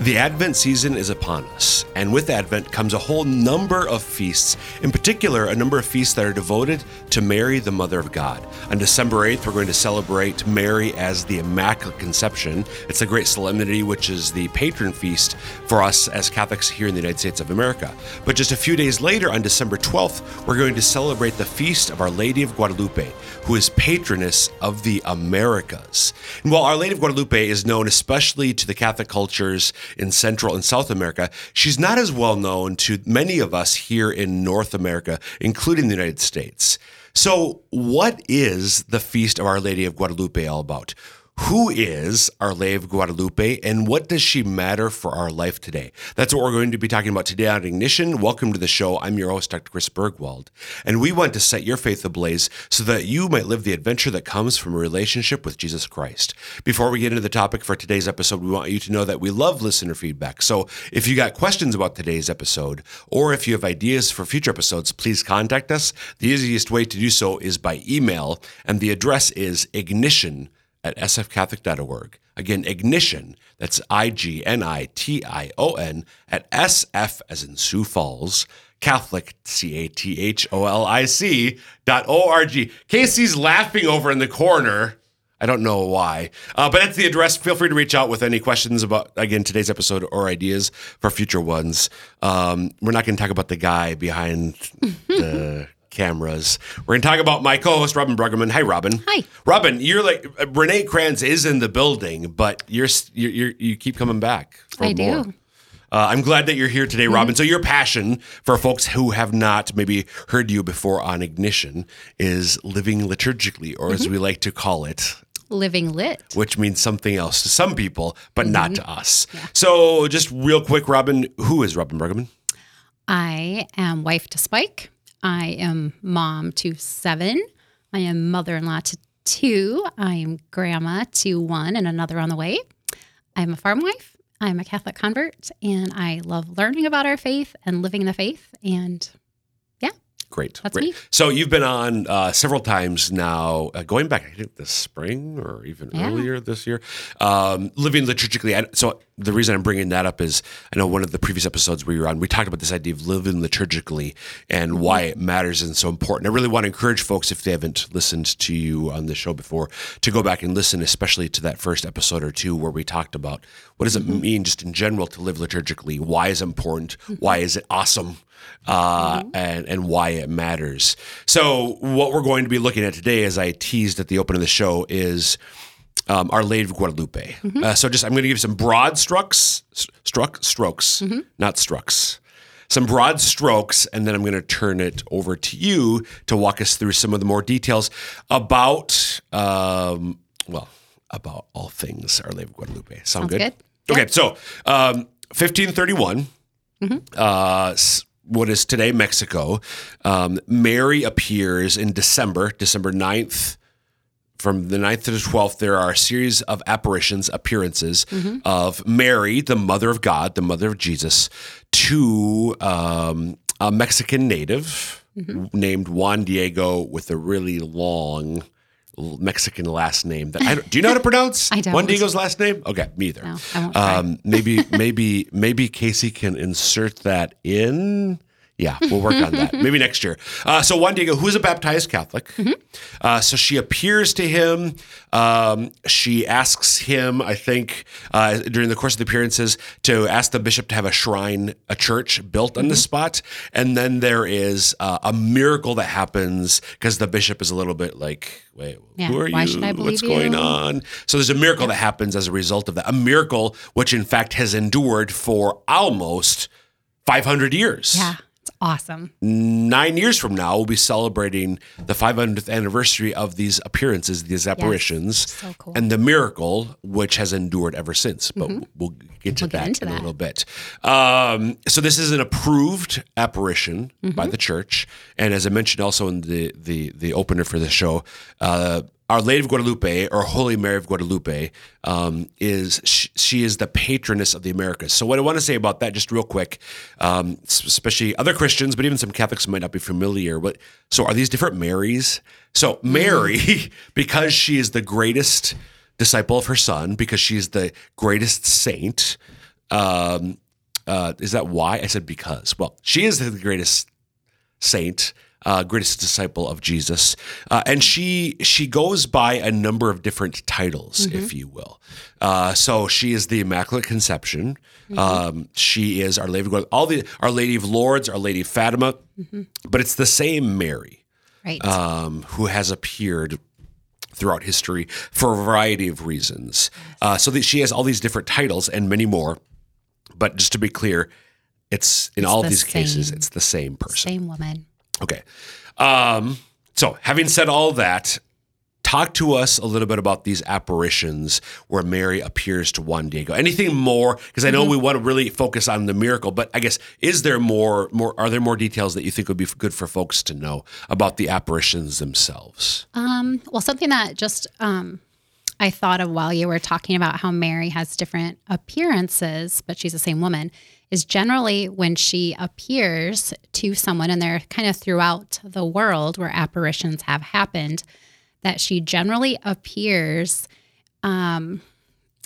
The Advent season is upon us, and with Advent comes a whole number of feasts, in particular, a number of feasts that are devoted to Mary, the Mother of God. On December 8th, we're going to celebrate Mary as the Immaculate Conception. It's a great solemnity, which is the patron feast for us as Catholics here in the United States of America. But just a few days later, on December 12th, we're going to celebrate the feast of Our Lady of Guadalupe, who is patroness of the Americas. And while Our Lady of Guadalupe is known especially to the Catholic cultures, in Central and South America, she's not as well known to many of us here in North America, including the United States. So, what is the Feast of Our Lady of Guadalupe all about? Who is Our Lady of Guadalupe and what does she matter for our life today? That's what we're going to be talking about today on Ignition. Welcome to the show. I'm your host, Dr. Chris Burgwald, and we want to set your faith ablaze so that you might live the adventure that comes from a relationship with Jesus Christ. Before we get into the topic for today's episode, we want you to know that we love listener feedback. So if you got questions about today's episode or if you have ideas for future episodes, please contact us. The easiest way to do so is by email, and the address is ignition at sfcatholic.org. Again, ignition, that's I G N I T I O N, at SF as in Sioux Falls, Catholic, C A T H O L I C dot O R G. Casey's laughing over in the corner. I don't know why, uh, but that's the address. Feel free to reach out with any questions about, again, today's episode or ideas for future ones. Um, we're not going to talk about the guy behind the cameras. We're going to talk about my co-host Robin Bruggeman. Hi, Robin. Hi, Robin. You're like Renee Kranz is in the building, but you're you you you keep coming back. For I more. do. Uh, I'm glad that you're here today, Robin. Mm-hmm. So your passion for folks who have not maybe heard you before on Ignition is living liturgically, or as mm-hmm. we like to call it, living lit. which means something else to some people, but mm-hmm. not to us. So just real quick, Robin, who is Robin Bruggeman? I am wife to Spike. I am mom to seven. I am mother in law to two. I am grandma to one and another on the way. I'm a farm wife. I'm a Catholic convert and I love learning about our faith and living the faith. And yeah, Great. That's great. me. So you've been on uh, several times now, uh, going back, I think this spring or even Yeah. earlier this year, um, living liturgically. So the reason I'm bringing that up is I know one of the previous episodes we were on, we talked about this idea of living liturgically and why it matters and so important. I really want to encourage folks, if they haven't listened to you on the show before, to go back and listen, especially to that first episode or two where we talked about what does it mm-hmm. mean just in general to live liturgically? Why is it important? Mm-hmm. Why is it awesome? uh, mm-hmm. and and why it matters. So what we're going to be looking at today, as I teased at the open of the show, is um, Our Lady of Guadalupe. Uh, so just I'm going to give some broad strokes, struck strokes, not strucks. Some broad strokes, and then I'm going to turn it over to you to walk us through some of the more details about, um, well, about all things Our Lady of Guadalupe. Sound Sounds good? good. Okay, so um, 1531 uh, what is today Mexico. Um, Mary appears in December, December 9th. From the 9th to the 12th, there are a series of apparitions, appearances of Mary, the mother of God, the mother of Jesus, to um, a Mexican native named Juan Diego with a really long Mexican last name. That I don't, do you know how to pronounce? I don't. Juan Diego's last name? Okay, me either. No. Um, maybe, maybe, maybe Casey can insert that in. Yeah, we'll work on that. Maybe next year. Uh, so Juan Diego, who is a baptized Catholic, Mm-hmm. uh, so she appears to him. Um, she asks him, I think, uh, during the course of the appearances, to ask the bishop to have a shrine, a church built on the Mm-hmm. spot. And then there is uh, a miracle that happens because the bishop is a little bit like, wait, Yeah, who are you? What's believe you? going on? So there's a miracle that happens as a result of that. A miracle which, in fact, has endured for almost 500 years. yeah, awesome. Nine years from now, we'll be celebrating the 500th anniversary of these appearances, these apparitions, So cool. and the miracle which has endured ever since. But we'll get to Mm-hmm. We'll that into in a little bit. Um, so this is an approved apparition by Mm-hmm. the church, and as I mentioned also in the the the opener for the show. Uh, Our Lady of Guadalupe, or Holy Mary of Guadalupe, um, is she, she is the patroness of the Americas. So, what I want to say about that, just real quick, um, especially other Christians, but even some Catholics might not be familiar. What so are these different Marys? So, Mary, because she is the greatest disciple of her son, because she is the greatest saint. Um, uh, is that why I said because? Well, she is the greatest saint, uh, greatest disciple of Jesus, uh, and she she goes by a number of different titles, if you will. Uh, so she is the Immaculate Conception. Um, she is Our Lady of God- all the Our Lady of Lourdes, Our Lady of Fatima, but it's the same Mary Right. um, who has appeared throughout history for a variety of reasons. Uh, so that she has all these different titles and many more. But just to be clear, it's in all of the these cases, it's the same person. Same woman. Okay. Um, so, having said all that, talk to us a little bit about these apparitions where Mary appears to Juan Diego. Anything more? Because I know Mm-hmm. we want to really focus on the miracle, but I guess is there more? More? Are there more details that you think would be good for folks to know about the apparitions themselves? Um, well, something that just um, I thought of while you were talking about how Mary has different appearances, but she's the same woman, is generally when she appears to someone, and they're kind of throughout the world where apparitions have happened, that she generally appears um,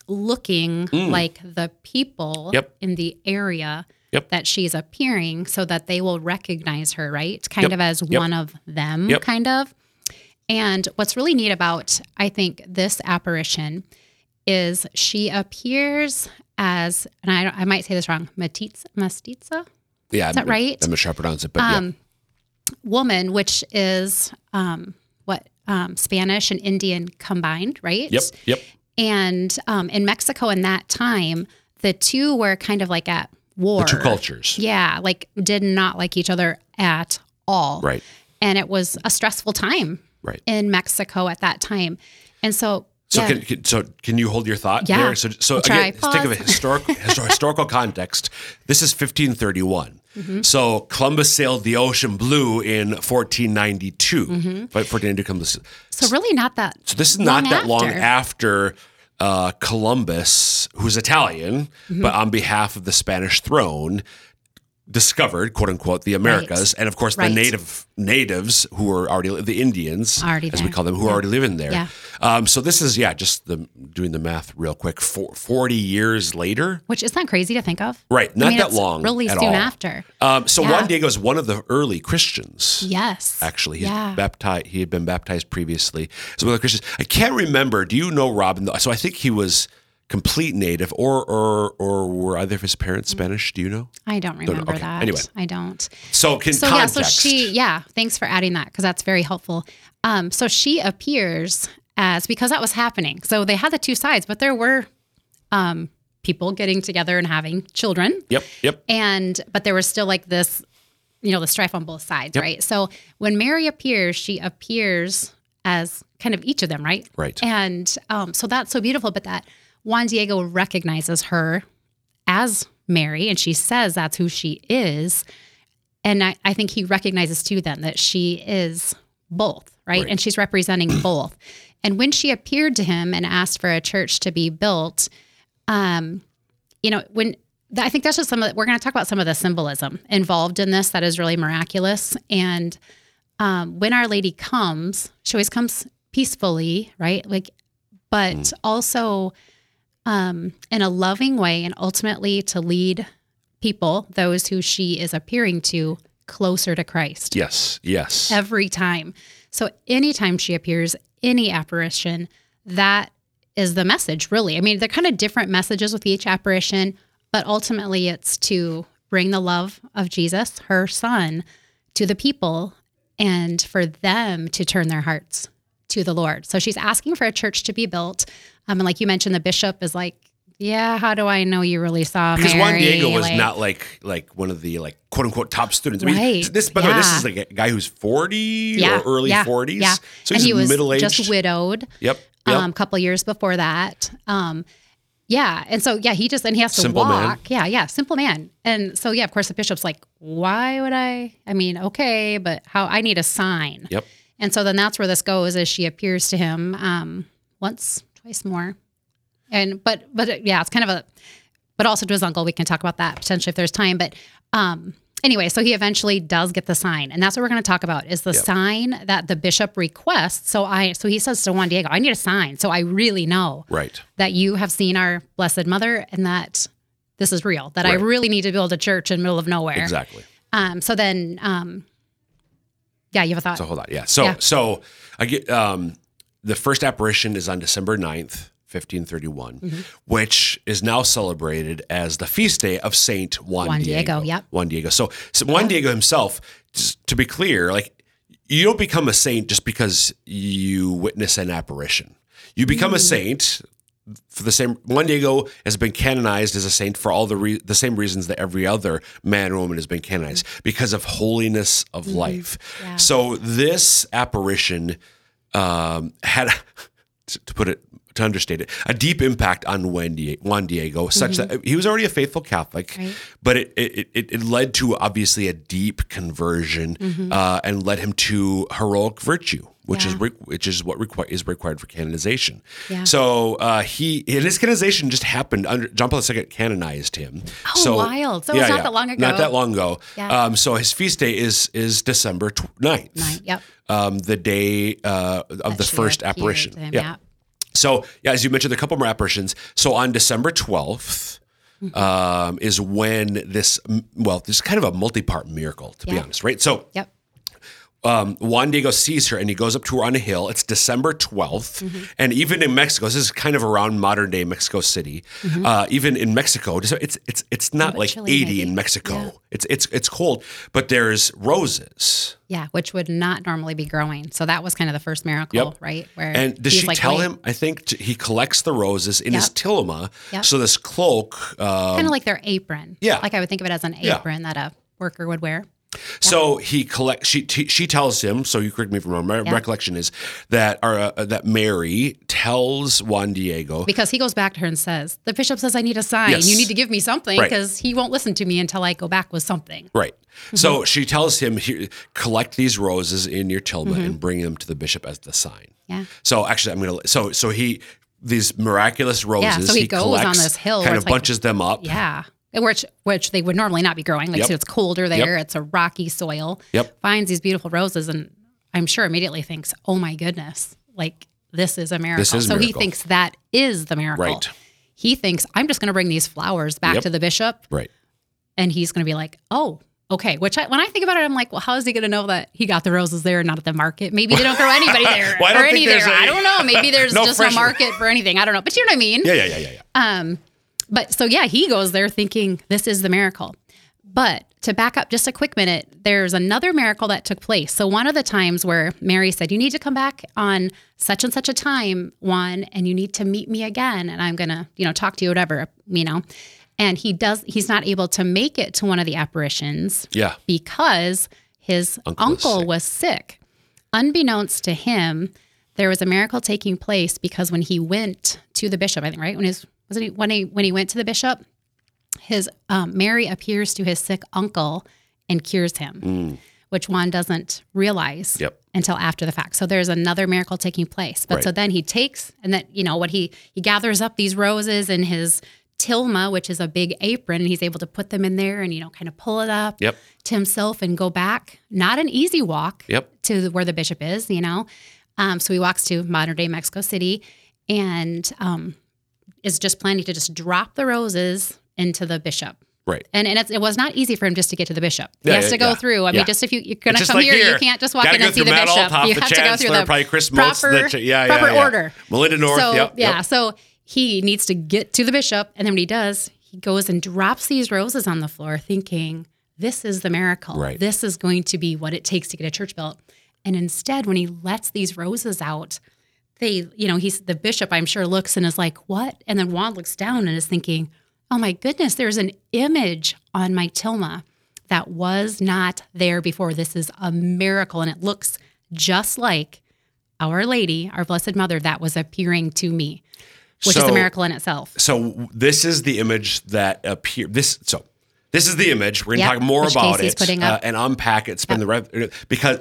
looking like the people Mm. Yep. in the area Yep. that she's appearing so that they will recognize her, right? Kind Yep. of as one of them, kind of. And what's really neat about, I think, this apparition is she appears as, and I, I might say this wrong, Matitza, Mastitza Yeah, Is that right? I'm not sure to pronounce it, but yeah. um, woman, which is um, what um, Spanish and Indian combined, right? Yep, yep, And um, in Mexico in that time, the two were kind of like at war. two cultures. Yeah, like did not like each other at all. Right, And it was a stressful time right. in Mexico at that time. And so, So yeah, can, can so can you hold your thought Yeah. there? So so again, let's think of a Pause. historical historical context. This is 1531. Mm-hmm. So Columbus sailed the ocean blue in 1492. Mm-hmm. Right, 1492 Columbus. so really not that. So this is not long that long after. after uh, Columbus, who's Italian, Mm-hmm. but on behalf of the Spanish throne, discovered quote unquote the Americas, and of course the native natives who were already the Indians, Already as we call them, who are already living there. Yeah. Um, so this is yeah, just the doing the math real quick. For, Forty years later, Which isn't that crazy to think of? right? I Not mean, that long, Really soon all. after. Um, so Yeah. Juan Diego is one of the early Christians. Yes. Actually, he's Yeah. baptized. He had been baptized previously. So one of the Christians. I can't remember. Do you know Robin? So I think he was complete native, or or or were either of his parents Spanish? Do you know? I don't remember okay. that. Anyway. I don't. So can So context. yeah, so she yeah, thanks for adding that because that's very helpful. Um, so she appears as because that was happening. So they had the two sides, but there were um people getting together and having children. Yep. Yep. And but there was still like this, you know, the strife on both sides, Yep. right? So when Mary appears, she appears as kind of each of them, right? Right. And um, so that's so beautiful. But that Juan Diego recognizes her as Mary, and she says that's who she is. And I, I think he recognizes too then that she is both, right? Right. And she's representing both. And when she appeared to him and asked for a church to be built, um, you know, when I think that's just some of the, we're going to talk about some of the symbolism involved in this that is really miraculous. And um, when Our Lady comes, she always comes peacefully, right? Like, but also um, in a loving way, and ultimately to lead people, those who she is appearing to, closer to Christ Yes. Yes. every time. So anytime she appears, any apparition, that is the message, really. I mean, they're kind of different messages with each apparition, but ultimately it's to bring the love of Jesus, her son, to the people and for them to turn their hearts to the Lord. So she's asking for a church to be built. Um, and like you mentioned, the bishop is like, yeah, how do I know you really saw because Juan Diego was Like- not like like one of the like quote unquote top students. I mean, Right. this by the way, this is like a guy who's forty yeah, or early yeah, forties. Yeah. So and he's he was middle aged. just widowed. Yep. Yep. um, a couple years before that. Um, yeah, and so yeah, he just and he has to Simple man. walk. Yeah, yeah, simple man. And so yeah, of course, the bishop's like, "Why would I? I mean, okay, but how? I need a sign." yep. And so then that's where this goes as she appears to him um, once, twice more. And but but uh, yeah, it's kind of a but also to his uncle. We can talk about that potentially if there's time. But um, anyway, so he eventually does get the sign, and that's what we're going to talk about is the Yep. sign that the bishop requests. So I so he says to Juan Diego, I need a sign, so I really know Right. that you have seen our blessed mother and that this is real. That I really need to build a church in the middle of nowhere. Exactly. Um, so then, um, yeah, you have a thought. So hold on. Yeah. So Yeah. so I get um the first apparition is on December 9th, 1531, Mm-hmm. which is now celebrated as the feast day of Saint Juan, Juan Diego. Diego, yep. Juan Diego. So, so Juan Diego himself, just to be clear, like you don't become a saint just because you witness an apparition. You become Mm. a saint for the same Juan Diego has been canonized as a saint for all the re, the same reasons that every other man or woman has been canonized because of holiness of life. Mm-hmm. Yeah. So this apparition um, had, to put it to understate it, a deep impact on Juan Die- Juan Diego, such that he was already a faithful Catholic, Mm-hmm. Right. but it, it it it led to obviously a deep conversion Mm-hmm. uh, and led him to heroic virtue. Which is Yeah. re- which is what requi- is required for canonization. Yeah. So uh, he and his canonization just happened. Under John Paul II canonized him. Oh, wild. So it's not that long ago. Not that long ago. Yeah. Um, so his feast day is is December tw- 9th. Nine, yep. Um, the day uh, of the That she first apparition. him, yeah. So yeah, as you mentioned, a couple more apparitions. So on December 12th Mm-hmm. um, is when this well, this is kind of a multi-part miracle, to be honest, right? So Yep. Um, Juan Diego sees her and he goes up to her on a hill. It's December 12th. Mm-hmm. And even in Mexico, this is kind of around modern day Mexico City. Uh, even in Mexico, it's it's it's not like 80 maybe. in Mexico. Yeah. It's it's it's cold, but there's roses. Yeah, which would not normally be growing. So that was kind of the first miracle, Yep. right? Where And does she like, tell wait, him? I think t- he collects the roses in his Yep. tilma. Yep. So this cloak. Uh, kind of like their apron. Yeah. Like I would think of it as an Yeah. apron that a worker would wear. So he collect. She t- she tells him. So you correct me if I'm wrong. My Yeah. recollection is that uh, that Mary tells Juan Diego. Because he goes back to her and says, The bishop says I need a sign. Yes. You need to give me something Right. because he won't listen to me until I go back with something. Right. Mm-hmm. So she tells him, collect these roses in your tilma Mm-hmm. and bring them to the bishop as the sign. Yeah. So actually, I'm gonna. So so he these miraculous roses. so he goes on this hill kind of like- bunches them up. Yeah. Which which they would normally not be growing. Like Yep. so it's colder there. Yep. It's a rocky soil. Yep. Finds these beautiful roses and I'm sure immediately thinks, Oh my goodness, like this is a miracle. Is so he thinks that is the miracle. Right. He thinks, I'm just gonna bring these flowers back Yep. to the bishop Right. and he's gonna be like, Oh, okay. Which I, when I think about it, I'm like, well, how is he gonna know that he got the roses there and not at the market? Maybe they don't grow anybody there Well, I don't or any there. I don't know. Maybe there's No just a market for anything. I don't know. But you know what I mean? Yeah. Yeah. Yeah. Yeah. Yeah. Um, but so yeah, he goes there thinking this is the miracle. But to back up just a quick minute, there's another miracle that took place. So one of the times where Mary said, "You need to come back on such and such a time, Juan, and you need to meet me again, and I'm gonna, you know, talk to you, whatever, you know." And he does. He's not able to make it to one of the apparitions Yeah. because his Uncle uncle, was was, sick. sick. Unbeknownst to him, there was a miracle taking place because when he went to the bishop, I think, right when his when he when he went to the bishop, his um, Mary appears to his sick uncle and cures him, which Juan doesn't realize Mm. Yep. until after the fact. So there's another miracle taking place. But so then he takes and then you know what he he gathers up these roses in his tilma, which is a big apron, and he's able to put them in there and you know kind of pull it up Yep. to himself and go back. Not an easy walk Yep. to where the bishop is, you know. Um, so he walks to modern day Mexico City and um, is just planning to just drop the roses into the bishop. Right. And, and it's, it was not easy for him just to get to the bishop. He Yeah, has yeah, to go yeah. through. I mean, just if you, you're going to come like here, here. you can't just walk Gotta in and see the Matt bishop. Althoff, you the have to go through the probably Chris the proper, ch- yeah, yeah, proper order. Melinda North, So, yep, yeah. yep. So he needs to get to the bishop. And then when he does, he goes and drops these roses on the floor thinking, this is the miracle. Right. This is going to be what it takes to get a church built. And instead, when he lets these roses out, they, you know, he's the bishop, I'm sure, looks and is like, what? And then Juan looks down and is thinking, oh my goodness, there's an image on my tilma that was not there before. This is a miracle. And it looks just like Our Lady, our Blessed Mother, that was appearing to me, which is a miracle in itself. So this is the image that appear. This so this is the image. We're gonna Yep, talk more about it uh, and unpack it. Spend the rev because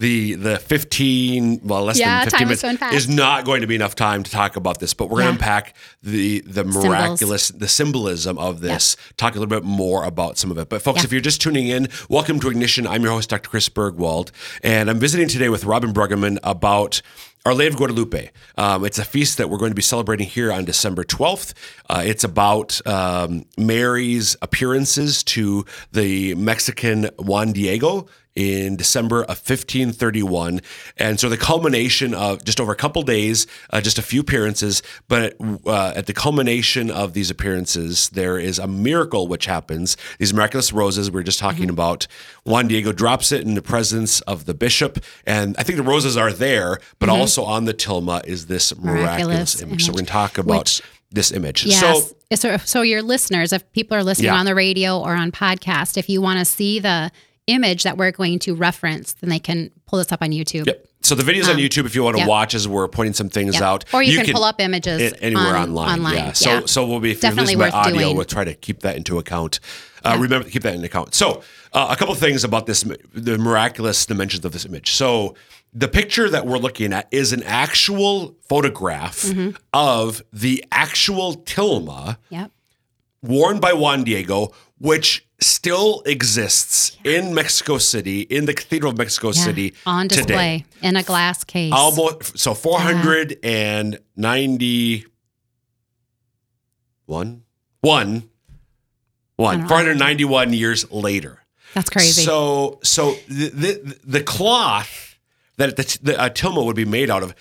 the the 15 well less Yeah, than 15 minutes is going fast. is not going to be enough time to talk about this but we're Yeah. going to unpack the the miraculous the symbolism of this talk a little bit more about some of it but folks if you're just tuning in welcome to ignition i'm your host dr chris burgwald and i'm visiting today with robin bruggeman about our Lady of Guadalupe. Um, it's a feast that we're going to be celebrating here on December 12th. Uh, it's about um, Mary's appearances to the Mexican Juan Diego in December of 1531. And so the culmination of just over a couple days, uh, just a few appearances, but uh, at the culmination of these appearances, there is a miracle which happens. These miraculous roses we are just talking Mm-hmm. about. Juan Diego drops it in the presence of the bishop. And I think the roses are there, but also on the tilma is this miraculous, Mm-hmm. Miraculous image. So we're going to talk about which- this image. Yes. So So, so your listeners, if people are listening Yeah. on the radio or on podcast, if you want to see the image that we're going to reference, then they can pull this up on YouTube. Yep. So the video's on YouTube if you want to Um, yep. watch as we're pointing some things Yep. out. Or you, can, pull up images anywhere on- online. online. Yeah. So so we'll be if Definitely worth audio, doing. we'll try to keep that into account. Uh, Remember to keep that in account. So uh, a couple of things about this, the miraculous dimensions of this image. So the picture that we're looking at is an actual photograph Mm-hmm. of the actual tilma Yep. worn by Juan Diego, which still exists in Mexico City, in the Cathedral of Mexico Yeah. City on today. display in a glass case. Almost so 490 one one one don't 491 years later. That's crazy. So so the the, the cloth that the, the uh, tilma would be made out of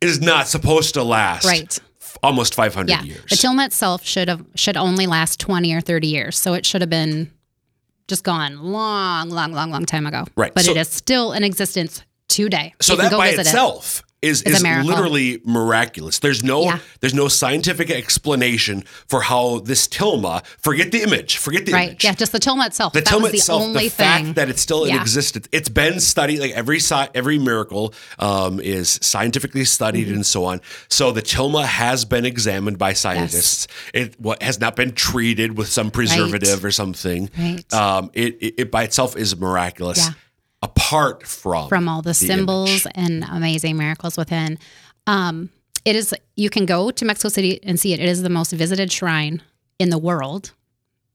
is not supposed to last Right. Almost 500 yeah. years. The tilma itself should have should only last 20 or 30 years. So it should have been just gone long, long, long, long time ago. Right. But So- it is still in existence today. So that by itself is, It's is literally miraculous. There's no Yeah. there's no scientific explanation for how this tilma. Forget the image. Forget the Right. image. Yeah. Just the tilma itself. The that tilma was the itself, only the thing. fact that it's still in existence, it's been studied. Like every every miracle um, is scientifically studied Mm-hmm. and so on. So the tilma has been examined by scientists. It what has not been treated with some preservative or something. Right. Um, it, it it by itself is miraculous. Yeah. Apart from from all the, symbols image. and amazing miracles within. Um, it is you can go to Mexico City and see it. It is the most visited shrine in the world,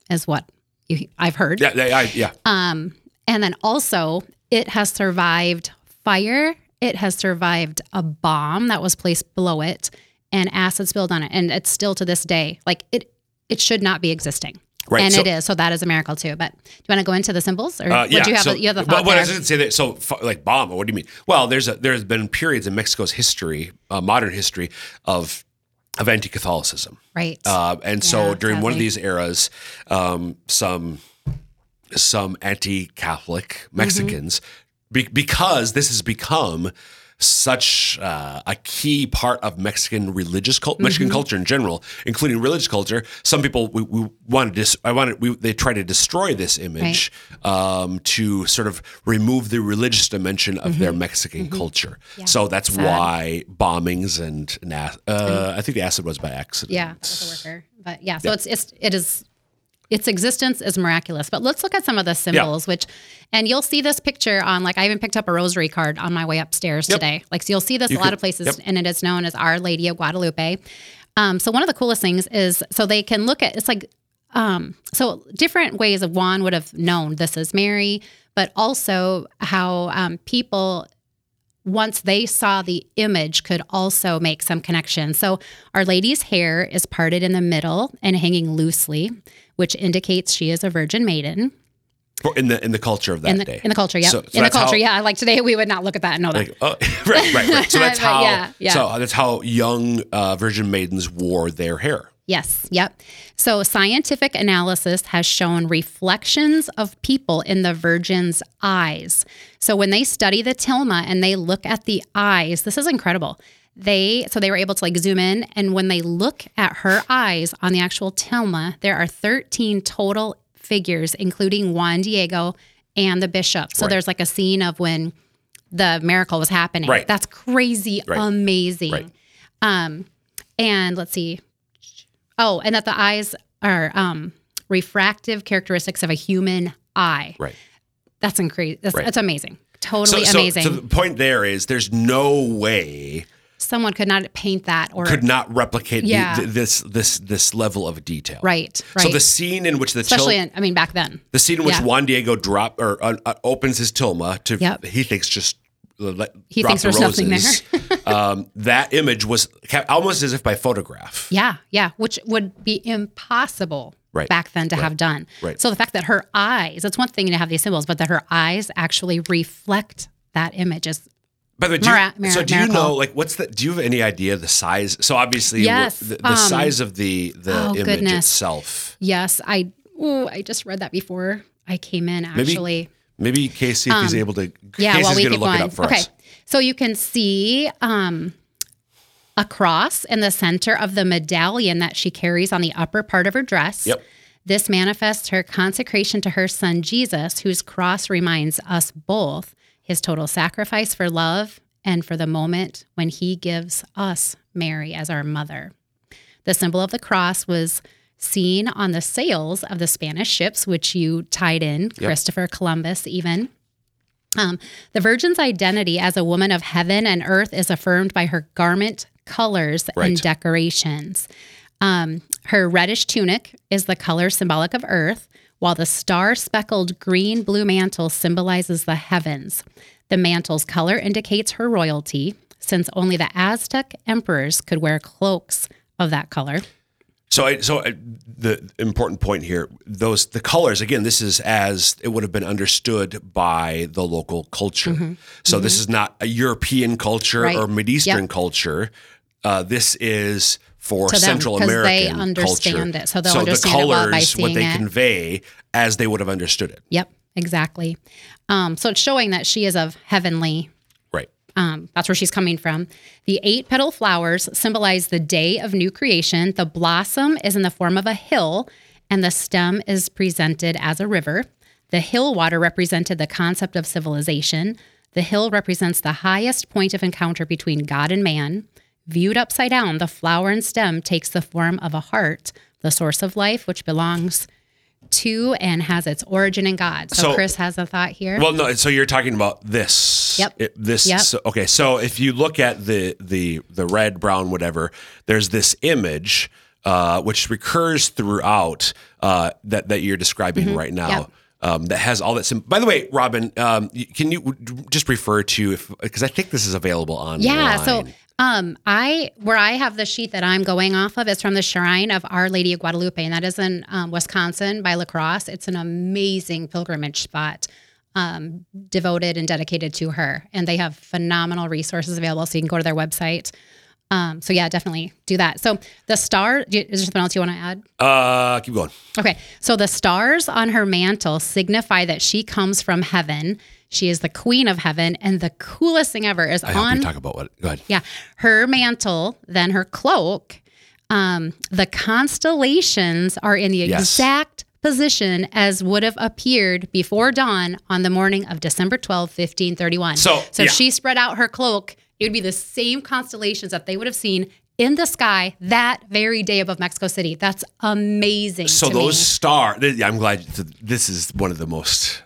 is what you, I've heard. Yeah, yeah, I- yeah. Um, and then also, it has survived fire. It has survived a bomb that was placed below it, and acid spilled on it, and it's still to this day like it. It should not be existing, Right, And so- it is. So that is a miracle too. But do you want to go into the symbols, or Uh, yeah, you have? so, the, you have the thought but I there? was going to say that. So, like bomb. What do you mean? Well, there's a there's been periods in Mexico's history, uh, modern history of of anti-Catholicism, right. uh, and so Yeah, during one of these eras, um, some some anti-Catholic Mexicans, be, because this has become such uh, a key part of Mexican religious cult, Mexican culture in general, including religious culture. Some people we, we wanted to, dis- I wanted, we, they try to destroy this image um, to sort of remove the religious dimension of their Mexican culture. So that's Sad. why bombings and, uh, I think the acid was by accident. Yeah, a worker. But yeah, so it's it's it is its existence is miraculous. But let's look at some of the symbols, which and you'll see this picture on like I even picked up a rosary card on my way upstairs Yep. today. Like so you'll see this You a lot of places, yep. and it is known as Our Lady of Guadalupe. Um, so one of the coolest things is so they can look at it's like um, so different ways of Juan would have known this is Mary, but also how um, people once they saw the image could also make some connection. So Our Lady's hair is parted in the middle and hanging loosely, which indicates she is a virgin maiden in the in the culture of that in the day. in the culture. Yeah, So- so in the that's how- culture. yeah, like today we would not look at that and know that. Like, oh, right, right, right. So that's how. yeah, yeah. So that's how young uh, virgin maidens wore their hair. Yes, yep. So scientific analysis has shown reflections of people in the virgin's eyes. So when they study the tilma and they look at the eyes, this is incredible. They so they were able to like zoom in and when they look at her eyes on the actual tilma, there are 13 total figures including Juan Diego and the bishop. So Right. there's like a scene of when the miracle was happening. Right. That's crazy Right. amazing. Um and let's see. Oh, and that the eyes are um, refractive characteristics of a human eye. Right. That's incredible. That's, that's amazing totally so, so, amazing. So the point there is, there's no way Someone could not paint that or could not replicate Yeah. th- this this this level of detail. right, right. So the scene in which the especially in, I mean back then. the scene in which yeah. Juan Diego drop or uh, uh, opens his tilma to Yep. he thinks just let, He thinks the there's nothing roses. um, that image was almost as if by photograph. Yeah, yeah, which would be impossible Right, back then to have done. right. So the fact that her eyes, it's one thing to have these symbols, but that her eyes actually reflect that image is By the way, do Mira- you, so mira- do you know like what's the? Do you have any idea the size? So obviously, Yes, the, the um, size of the the oh, image goodness. itself. yes, I ooh, I just read that before I came in actually. maybe Casey, if he's able to, Um, Yeah, Casey's while we keep look going. it up for okay. us. So you can see um, a cross in the center of the medallion that she carries on the upper part of her dress. Yep. This manifests her consecration to her son Jesus, whose cross reminds us both his total sacrifice for love and for the moment when he gives us Mary as our mother. The symbol of the cross was seen on the sails of the Spanish ships, which you tied in, Christopher Columbus, even. Um, the Virgin's identity as a woman of heaven and earth is affirmed by her garment colors Right. and decorations. Um, her reddish tunic is the color symbolic of earth, while the star speckled green blue mantle symbolizes the heavens. The mantle's color indicates her royalty, since only the Aztec emperors could wear cloaks of that color. So, I, so I, the important point here, those the colors again. This is as it would have been understood by the local culture. So this is not a European culture Mm-hmm. Right. or Mideastern Yep. culture. Uh, this is for To them, Central 'cause American they understand culture. it. So they'll so understand the it colors, by what seeing they it. convey, as they would have understood it. Yep, exactly. Um, so it's showing that she is of heavenly Right. Um, that's where she's coming from. The eight petal flowers symbolize the day of new creation. The blossom is in the form of a hill, and the stem is presented as a river. The hill water represented the concept of civilization. The hill represents the highest point of encounter between God and man. Viewed upside down, the flower and stem takes the form of a heart, the source of life, which belongs to and has its origin in God. So, So- Chris has a thought here. Well, no. So you're talking about this. Yep. It- this. Yep. So, okay. So if you look at the the the red, brown, whatever, there's this image uh, which recurs throughout uh, that that you're describing right now. Mm-hmm. Yep. Um, that has all that. Sim- By the way, Robin, um, can you just refer to if because I think this is available online. Yeah. So um I where I have the sheet that I'm going off of is from the Shrine of Our Lady of Guadalupe, and that is in um, Wisconsin by La Crosse. It's an amazing pilgrimage spot. Um, devoted and dedicated to her, and they have phenomenal resources available. So you can go to their website. Um, so yeah, definitely do that. So the star, is there something else you want to add? uh, keep going. Okay, so the stars on her mantle signify that she comes from heaven. She is the queen of heaven, and the coolest thing ever is I on you talk about what. Go ahead. yeah, her mantle, then her cloak. Um, the constellations are in the Yes. exact position as would have appeared before dawn on the morning of December 12, 1531. So, so yeah. if she spread out her cloak, it would be the same constellations that they would have seen in the sky that very day above Mexico City. That's amazing. So those me. stars, I'm glad this is one of the most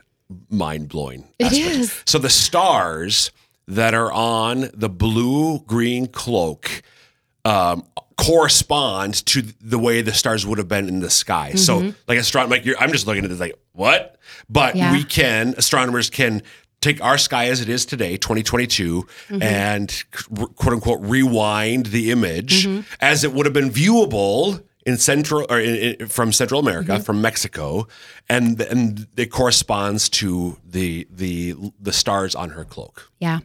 mind blowing. It is. So the stars that are on the blue green cloak um, correspond to the way the stars would have been in the sky. So mm-hmm. like astronomer, like I'm just looking at this like what? But Yeah. we can astronomers can take our sky as it is today 2022 mm-hmm. and quote unquote rewind the image mm-hmm. as it would have been viewable in central or in, in- from Central America from Mexico and and it corresponds to the the the stars on her cloak Yeah.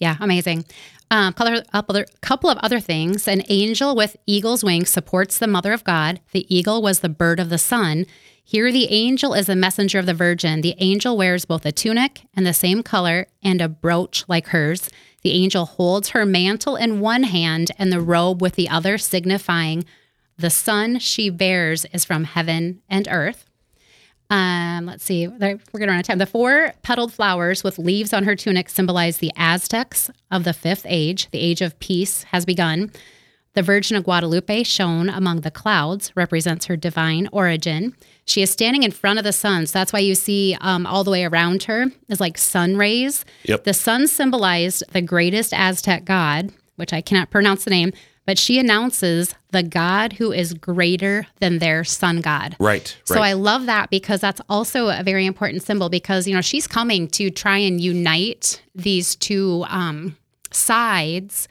Yeah, amazing. Um, couple, other, couple of other things. An angel with eagle's wings supports the mother of God. The eagle was the bird of the sun. Here, the angel is the messenger of the Virgin. The angel wears both a tunic and the same color and a brooch like hers. The angel holds her mantle in one hand and the robe with the other, signifying the son she bears is from heaven and earth. Um, let's see, we're going to run out of time. The four petaled flowers with leaves on her tunic symbolize the Aztecs of the fifth age. The age of peace has begun. The Virgin of Guadalupe, shown among the clouds, represents her divine origin. She is standing in front of the sun. So that's why you see um, all the way around her is like sun rays. Yep. The sun symbolized the greatest Aztec god, which I cannot pronounce the name, but she announces the God who is greater than their sun god. Right. So right. I love that because that's also a very important symbol because you know she's coming to try and unite these two um, sides,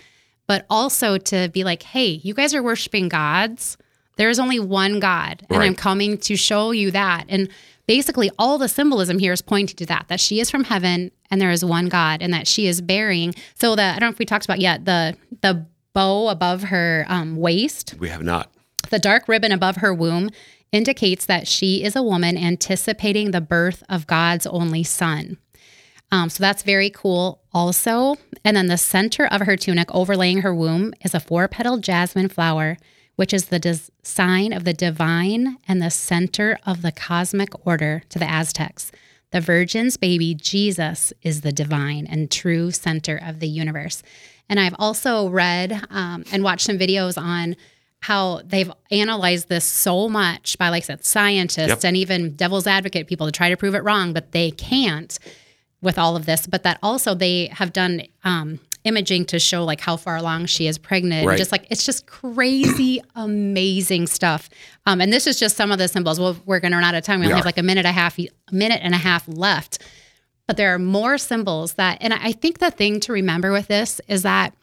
but also to be like, hey, you guys are worshiping gods. There is only one God, and Right. I'm coming to show you that. And basically, all the symbolism here is pointing to that that she is from heaven and there is one God, and that she is bearing. So the I don't know if we talked about yet the the bow above her um, waist we have not. the dark ribbon above her womb indicates that she is a woman anticipating the birth of God's only son. Um, so that's very cool, also. And then the center of her tunic overlaying her womb is a four petal jasmine flower, which is the des- sign of the divine and the center of the cosmic order to the Aztecs. The Virgin's baby, Jesus, is the divine and true center of the universe. And I've also read um, and watched some videos on how they've analyzed this so much by, like I said, scientists Yep. and even devil's advocate people to try to prove it wrong, but they can't with all of this. But that also they have done um, imaging to show like how far along she is pregnant. Right. Just like it's just crazy, amazing stuff. Um, and this is just some of the symbols. Well, we're going to run out of time. We, We only are. have like a minute and a half, a minute and a half left. But there are more symbols that, and I think the thing to remember with this is that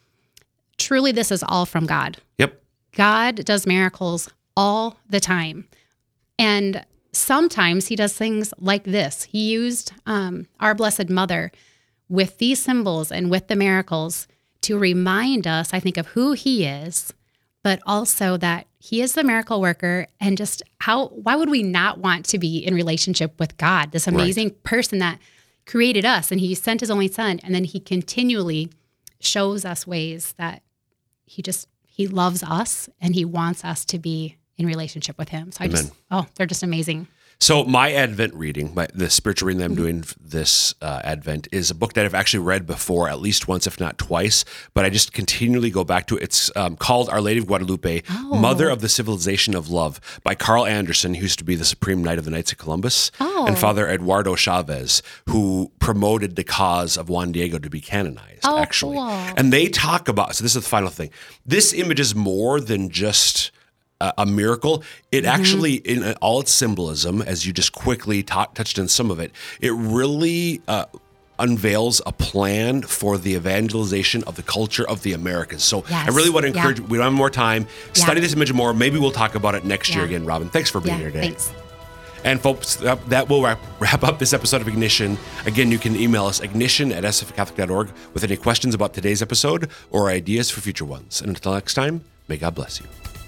truly this is all from God. Yep. God does miracles all the time. And sometimes he does things like this. He used um, our Blessed Mother with these symbols and with the miracles to remind us, I think, of who he is, but also that he is the miracle worker and just how, why would we not want to be in relationship with God, this amazing person that created us and he sent his only son and then he continually shows us ways that he just he loves us and he wants us to be in relationship with him. So I just oh, they're just amazing. So my Advent reading, my, the spiritual reading that. I'm doing this uh, Advent, is a book that I've actually read before, at least once, if not twice. But I just continually go back to it. It's um, called Our Lady of Guadalupe, Oh. Mother of the Civilization of Love, by Carl Anderson, who used to be the Supreme Knight of the Knights of Columbus, Oh. and Father Eduardo Chavez, who promoted the cause of Juan Diego to be canonized. Oh, actually, cool. and they talk about. So this is the final thing. This image is more than just a, a miracle. It Mm-hmm. actually, in all its symbolism, as you just quickly ta- touched on some of it, it really uh, unveils a plan for the evangelization of the culture of the Americas. So I really want to Yeah. encourage. We don't have more time. Yeah. Study this image more. Maybe we'll talk about it next year again, Robin. Thanks for being Yeah, here today. thanks. And folks, that, that will wrap, wrap up this episode of Ignition. Again, you can email us ignition at sfcatholic.org with any questions about today's episode or ideas for future ones. And until next time, may God bless you.